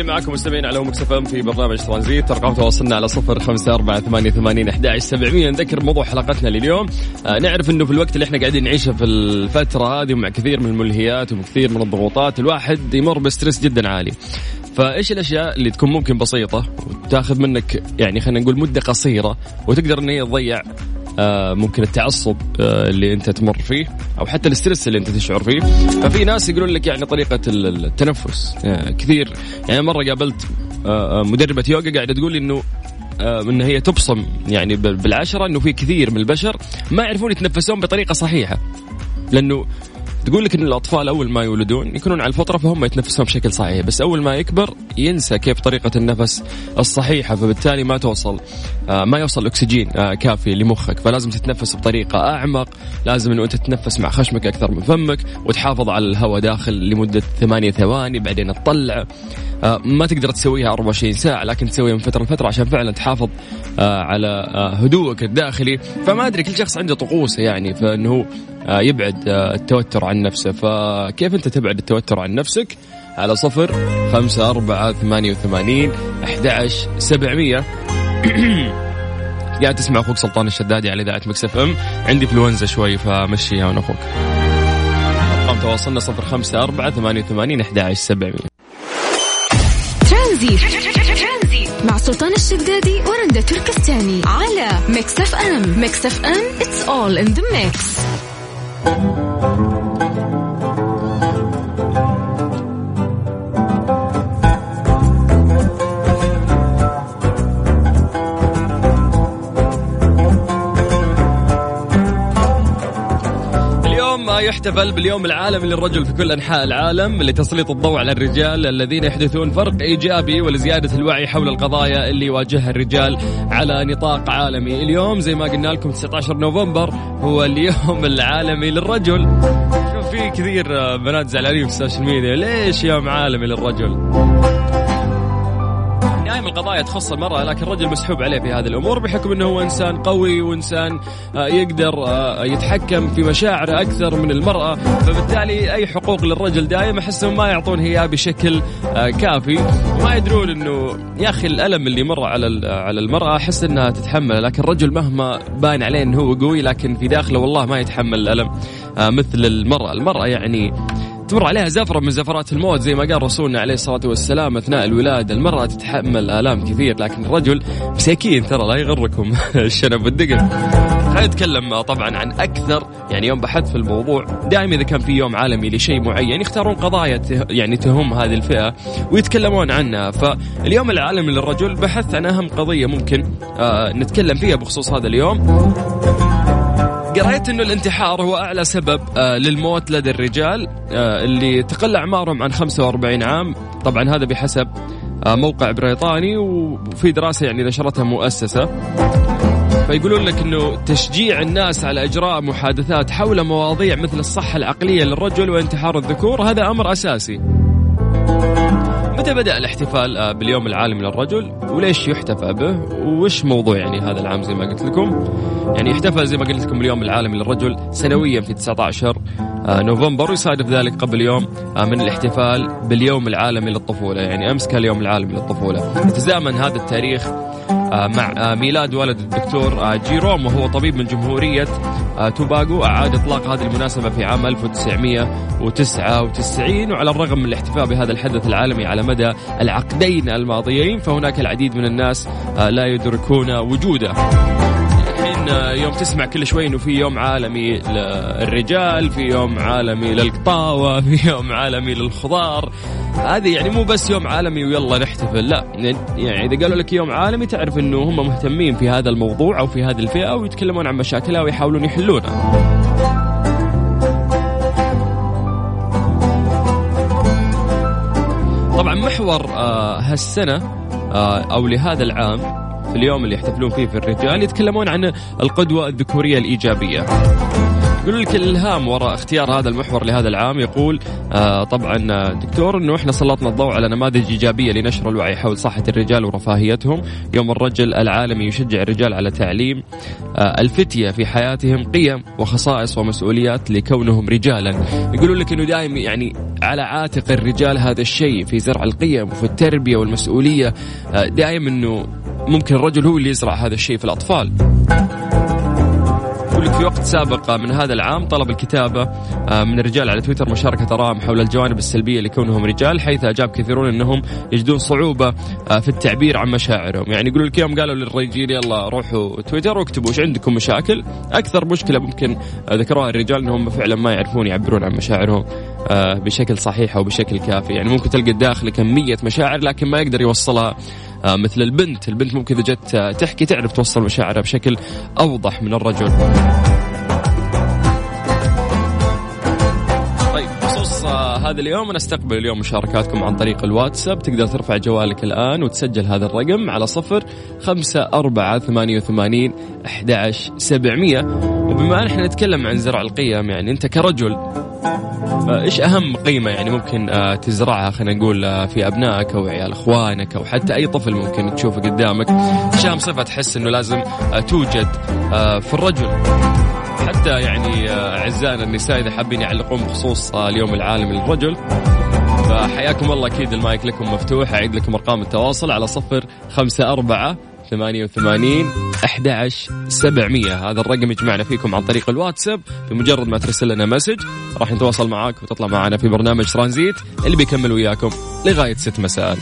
مستمتعين معكم مستمعين على Mix FM في برنامج ترانزيت. ارقام تواصلنا على صفر خمسة أربعة ثمانية وثمانين أحد سبعمية. نذكر موضوع حلقتنا لليوم. آه نعرف إنه في الوقت اللي إحنا قاعدين نعيشه في الفترة هذه ومع كثير من الملهيات وكثير من الضغوطات الواحد يمر ب stress جدا عالي. فإيش الأشياء اللي تكون ممكن بسيطة وتاخذ منك يعني خلينا نقول مدة قصيرة وتقدر ان هي تضيع ممكن التعصب آه، اللي انت تمر فيه أو حتى ال stress اللي انت تشعر فيه. ففي ناس يقولون لك يعني طريقة التنفس آه، كثير. يعني مرة قابلت مدربة يوغا قاعدة تقول لي إنه إن هي تبصم يعني بالعشرة إنه في كثير من البشر ما يعرفون يتنفسون بطريقة صحيحة. لأنه تقول لك إن الأطفال أول ما يولدون يكونون على الفطرة فهم يتنفسون بشكل صحيح بس أول ما يكبر ينسى كيف طريقة النفس الصحيحة فبالتالي ما توصل آه، ما يوصل اكسجين آه، كافي لمخك فلازم تتنفس بطريقة أعمق لازم انه أنت تتنفس مع خشمك أكثر من فمك وتحافظ على الهواء داخل لمدة ثمانية ثواني بعدين تطلع. آه، ما تقدر تسويها 24 ساعة لكن تسويها من فترة لفترة عشان فعلا تحافظ على هدوءك الداخلي. فما أدري كل شخص عنده طقوسه يعني فإنه يبعد التوتر عن نفسه. فكيف أنت تبعد التوتر عن نفسك؟ على صفر خمسة أربعة ثمانية وثمانين أحد سبعمية. قاعد تسمع أخوك سلطان الشدادي على إذاعة Mix FM. عندي فلونزا شوي فمشيها أنا أخوك. أرقام تواصلنا صفر خمسة أربعة ثمانية وثمانين أحد سبعمية. ترانزي مع سلطان الشدادي ورندا تركستاني على Mix FM. Mix FM it's all in the mix. يحتفل باليوم العالمي للرجل في كل أنحاء العالم لتسليط الضوء على الرجال الذين يحدثون فرق إيجابي ولزيادة الوعي حول القضايا اللي يواجهها الرجال على نطاق عالمي، اليوم زي ما قلنا لكم 19 نوفمبر هو اليوم العالمي للرجل. في كثير بنات زعلانين في ال social media، ليش يوم عالمي للرجل؟ دائما القضايا تخص المرأة لكن الرجل مسحوب عليه في هذه الأمور بحكم أنه هو إنسان قوي وإنسان آه، يقدر آه، يتحكم في مشاعره أكثر من المرأة. فبالتالي أي حقوق للرجل دائما أحس ما يعطون إياه بشكل آه، كافي. وما يدرون أنه يا أخي الألم اللي مر على على المرأة أحس أنها تتحمل. لكن الرجل مهما باين عليه أنه هو قوي لكن في داخله والله ما يتحمل الألم مثل المرأة. المرأة يعني تمر عليها زفرة من زفرات الموت زي ما قال رسولنا عليه الصلاة والسلام أثناء الولادة. المرأة تتحمل آلام كثير لكن الرجل مساكين ترى لا يغركم. الشنب والدقن خلينا نتكلم طبعا عن أكثر يعني يوم بحث في الموضوع دائما إذا كان في يوم عالمي لشيء معين يختارون قضايا يعني تهم هذه الفئة ويتكلمون عنها. فاليوم العالمي للرجل بحث عن أهم قضية ممكن آه نتكلم فيها بخصوص هذا اليوم. قريت إنه الانتحار هو أعلى سبب آه، للموت لدى الرجال آه، اللي تقل اعمارهم عن 45 عام. طبعا هذا بحسب آه، موقع بريطاني وفي دراسة يعني نشرتها مؤسسة. فيقولون لك إنه تشجيع الناس على إجراء محادثات حول مواضيع مثل الصحة العقلية للرجل وانتحار الذكور هذا أمر أساسي. متى بدأ الاحتفال آه، باليوم العالمي للرجل؟ وليش يحتفى به؟ وش موضوع يعني هذا العام زي ما قلت لكم؟ يعني يحتفل زي ما قلت لكم اليوم العالمي للرجل سنويا في 19 آه، نوفمبر ويصادف ذلك قبل يوم آه، من الاحتفال باليوم العالمي للطفولة. يعني أمس كان اليوم العالمي للطفولة. يتزامن هذا التاريخ مع آه، ميلاد ولد الدكتور آه، جيروم وهو طبيب من جمهورية توباغو. أعاد إطلاق هذه المناسبة في عام 1999 وعلى الرغم من الاحتفاء بهذا الحدث العالمي على مدى العقدين الماضيين فهناك العديد من الناس لا يدركون وجوده. الحين طبعا يوم تسمع كل شوي إنه في يوم عالمي للرجال في يوم عالمي للقطاوة في يوم عالمي للخضار. هذه يعني مو بس يوم عالمي ويلا نحتفل لا يعني إذا قالوا لك يوم عالمي تعرف إنه هم مهتمين في هذا الموضوع أو في هذه الفئة ويتكلمون عن مشاكلها ويحاولون يحلونها. طبعا محور آه، هالسنة آه، أو لهذا العام في اليوم اللي يحتفلون فيه في الرجال يتكلمون عن القدوة الذكورية الإيجابية. يقول لك الإلهام وراء اختيار هذا المحور لهذا العام. يقول آه طبعا آه، دكتور إنه إحنا سلطنا الضوء على نماذج إيجابية لنشر الوعي حول صحة الرجال ورفاهيتهم، يوم الرجل العالمي يشجع الرجال على تعليم آه الفتية في حياتهم قيم وخصائص ومسؤوليات لكونهم رجالا، يقولون لك إنه دائما يعني على عاتق الرجال هذا الشيء في زرع القيم وفي التربية والمسؤولية. آه دائما إنه ممكن الرجل هو اللي يزرع هذا الشيء في الأطفال. يقول لك في وقت سابق من هذا العام طلب الكتابة آه، من الرجال على تويتر مشاركة آرائهم حول الجوانب السلبية لكونهم رجال حيث أجاب كثيرون أنهم يجدون صعوبة آه، في التعبير عن مشاعرهم. يعني يقولوا لك يوم قالوا للرجال يلا روحوا تويتر واكتبوا إيش عندكم مشاكل؟ أكثر مشكلة ممكن آه، ذكروها الرجال أنهم فعلا ما يعرفون يعبرون عن مشاعرهم بشكل صحيح أو بشكل كافي. يعني ممكن تلقى الداخل كمية مشاعر لكن ما يقدر يوصلها مثل البنت. البنت ممكن إذا جت تحكي تعرف توصل مشاعرها بشكل أوضح من الرجل. طيب آه، هذا اليوم أنا أستقبل اليوم مشاركاتكم عن طريق الواتساب. تقدر ترفع جوالك الآن وتسجل هذا الرقم على صفر خمسة أربعة ثمانية وثمانين أحد سبعمية. وبما أن إحنا نتكلم عن زرع القيم يعني أنت كرجل آه، إيش أهم قيمة يعني ممكن آه، تزرعها خلينا نقول آه، في أبنائك أو عيال إخوانك أو حتى أي طفل ممكن تشوفه قدامك؟ إيش اهم صفة تحس إنه لازم توجد في الرجل. حتى يعني أعزائنا النساء إذا حابين يعلقون بخصوص اليوم العالمي للرجل فحياكم الله أكيد المايك لكم مفتوح أعيد لكم أرقام التواصل على صفر خمسة أربعة 88 11 700 هذا الرقم يجمعنا فيكم عن طريق الواتساب بمجرد ما ترسل لنا مسج راح نتواصل معاك وتطلع معنا في برنامج ترانزيت اللي بيكمل وياكم لغاية 6 مساء.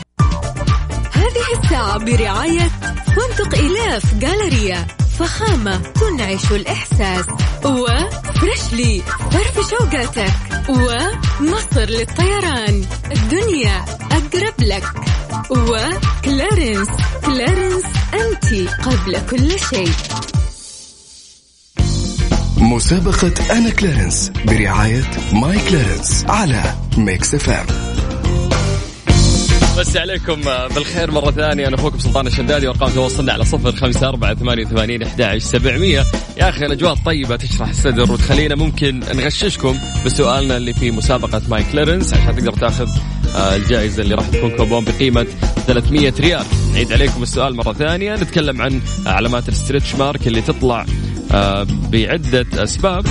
هذه الساعة برعاية فندق Elaf Galleria فخامة تنعش الإحساس. و Freshly فرفش وقاتك. ومصر للطيران. الدنيا أقرب لك. و Clarins. Clarins أنت قبل كل شيء. مسابقة أنا Clarins برعاية My Clarins على Mix FM. مسى عليكم بالخير مرة ثانية. أنا أخوكم سلطان الشدادي وأرقام تواصلنا على صفر خمسة أربعة ثمانية وثمانين أحد سبعمية. يا أخي الأجواء الطيبة تشرح الصدر وتخلينا ممكن نغششكم بسؤالنا اللي في مسابقة My Clarins عشان تقدر تاخذ الجائزة اللي راح تكون كوبون بقيمة 300 ريال. نعيد عليكم السؤال مرة ثانية. نتكلم عن علامات ال stretch mark اللي تطلع آه، بعدة أسباب.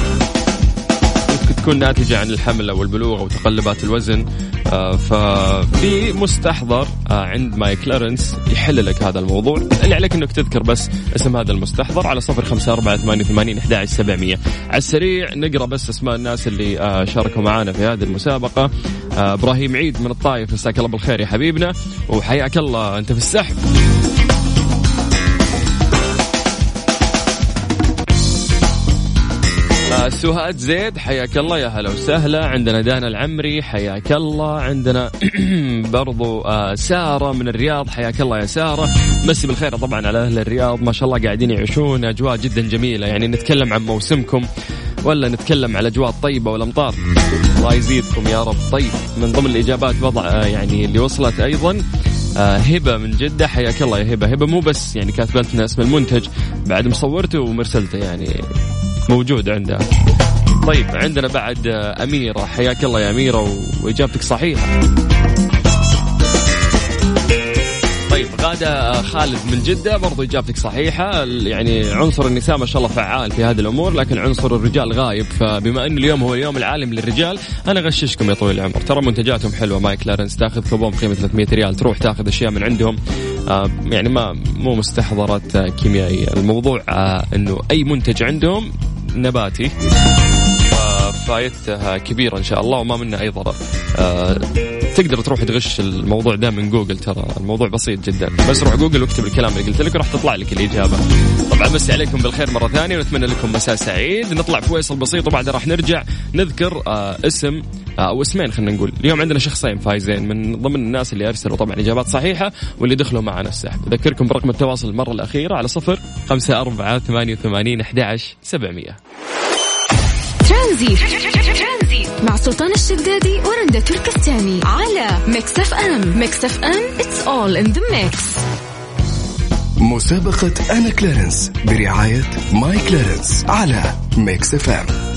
تكون ناتجة عن الحمل أو البلوغ أو تقلبات الوزن آه، ففي مستحضر آه، عند My Clarins يحل لك هذا الموضوع. اللي عليك إنك تذكر بس اسم هذا المستحضر على صفر خمسة أربعة ثمانية وثمانين أحد سبعمية. على السريع نقرأ بس أسماء الناس اللي آه، شاركوا معنا في هذه المسابقة. إبراهيم عيد من الطايف مساك الله بالخير يا حبيبنا وحياك الله أنت في السحب. سهاد زيد حياك الله يا هلا وسهلا. عندنا دانا العمري حياك الله. عندنا برضو آه، سارة من الرياض حياك الله يا سارة. مسي بالخير طبعا على أهل الرياض. ما شاء الله قاعدين يعيشون أجواء جدا جميلة. يعني نتكلم عن موسمكم ولا نتكلم على أجواء الطيبه والأمطار. الله يزيدكم يا رب. طيب من ضمن الإجابات وضع آه، يعني اللي وصلت أيضا آه، هبة من جدة. حياك الله يا هبة. هبة مو بس يعني كاتبت لنا اسم المنتج. بعد مصورته ومرسلته يعني موجود عندها. طيب عندنا بعد أميرة. حياك الله يا أميرة وإجابتك صحيحة. طيب غادة خالد من جدة برضو إجابتك صحيحة. يعني عنصر النساء ما شاء الله فعال في هذه الأمور لكن عنصر الرجال غايب. فبما أنه اليوم هو اليوم العالمي للرجال أنا غششكم يا طويل العمر. ترى منتجاتهم حلوة. My Clarins تاخذ كوبون بقيمة 300 ريال تروح تاخذ أشياء من عندهم. آه يعني ما مو مستحضرات كيميائية. الموضوع آه أنه أي منتج عندهم نباتي. فايدتها كبيرة إن شاء الله وما منها أي ضرر. آه، تقدر تروح تغش الموضوع ده من جوجل ترى الموضوع بسيط جدا. بس روح جوجل واكتب الكلام اللي قلت لك وراح تطلع لك الإجابة. طبعا بس عليكم بالخير مرة ثانية ونتمنى لكم مساء سعيد. نطلع فويصل بسيط وبعدها راح نرجع نذكر آه اسم آه، أو اسمين خلينا نقول. اليوم عندنا شخصين فايزين من ضمن الناس اللي أرسلوا طبعا إجابات صحيحة واللي دخلوا معنا السحب. أذكركم برقم التواصل المرة الأخيرة على صفر خمسة أربعة ثمانية وثمانين أحد سبعمية. ترانزي مع سلطان الشدادي ورندا تركستاني على Mix FM. Mix FM it's all in the mix. مسابقة أنا Clarins برعاية My Clarins على Mix FM.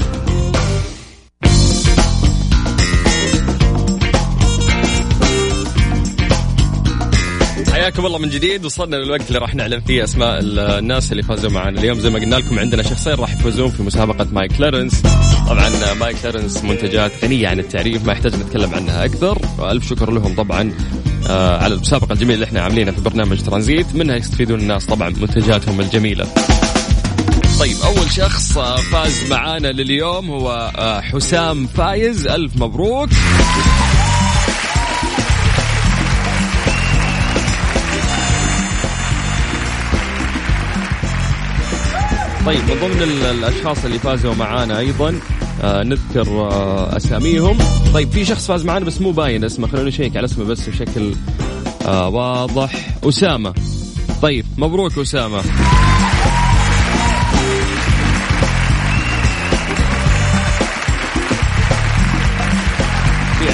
حياكم الله من جديد. وصلنا للوقت اللي راح نعلن فيه أسماء الناس اللي فازوا معنا. اليوم زي ما قلنا لكم عندنا شخصين راح يفوزون في مسابقة ماي كلارنس. طبعا ماي كلارنس منتجات غنية عن التعريف ما يحتاج نتكلم عنها أكثر. والف شكر لهم طبعا آه، على المسابقة الجميلة اللي إحنا عاملينها في برنامج ترانزيت. منها يستفيدون الناس طبعا منتجاتهم الجميلة. طيب أول شخص آه، فاز معانا لليوم هو آه، حسام فايز. ألف مبروك. طيب من ضمن ال- الأشخاص اللي فازوا معانا أيضا آه نذكر آه أساميهم. طيب في شخص فاز معانا بس مو باين اسمه خلونا نشيك على اسمه بس بشكل آه واضح. أسامة. طيب مبروك أسامة.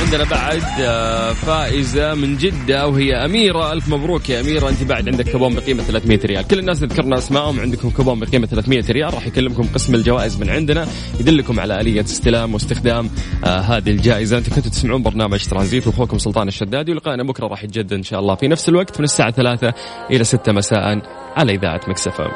عندنا بعد آه، فائزة من جدة وهي أميرة. ألف مبروك يا أميرة. أنت بعد عندك كوبون بقيمة 300 ريال. كل الناس ذكرنا أسمائهم عندكم كوبون بقيمة 300 ريال. راح يكلمكم قسم الجوائز من عندنا يدلكم على آلية استلام واستخدام آه هذه الجائزة. أنتم كنتوا تسمعون برنامج ترانزيت وأخوكم سلطان الشدادي. ولقائنا بكرة راح يتجدد إن شاء الله في نفس الوقت من الساعة 3 إلى 6 مساء على إذاعة مكسفة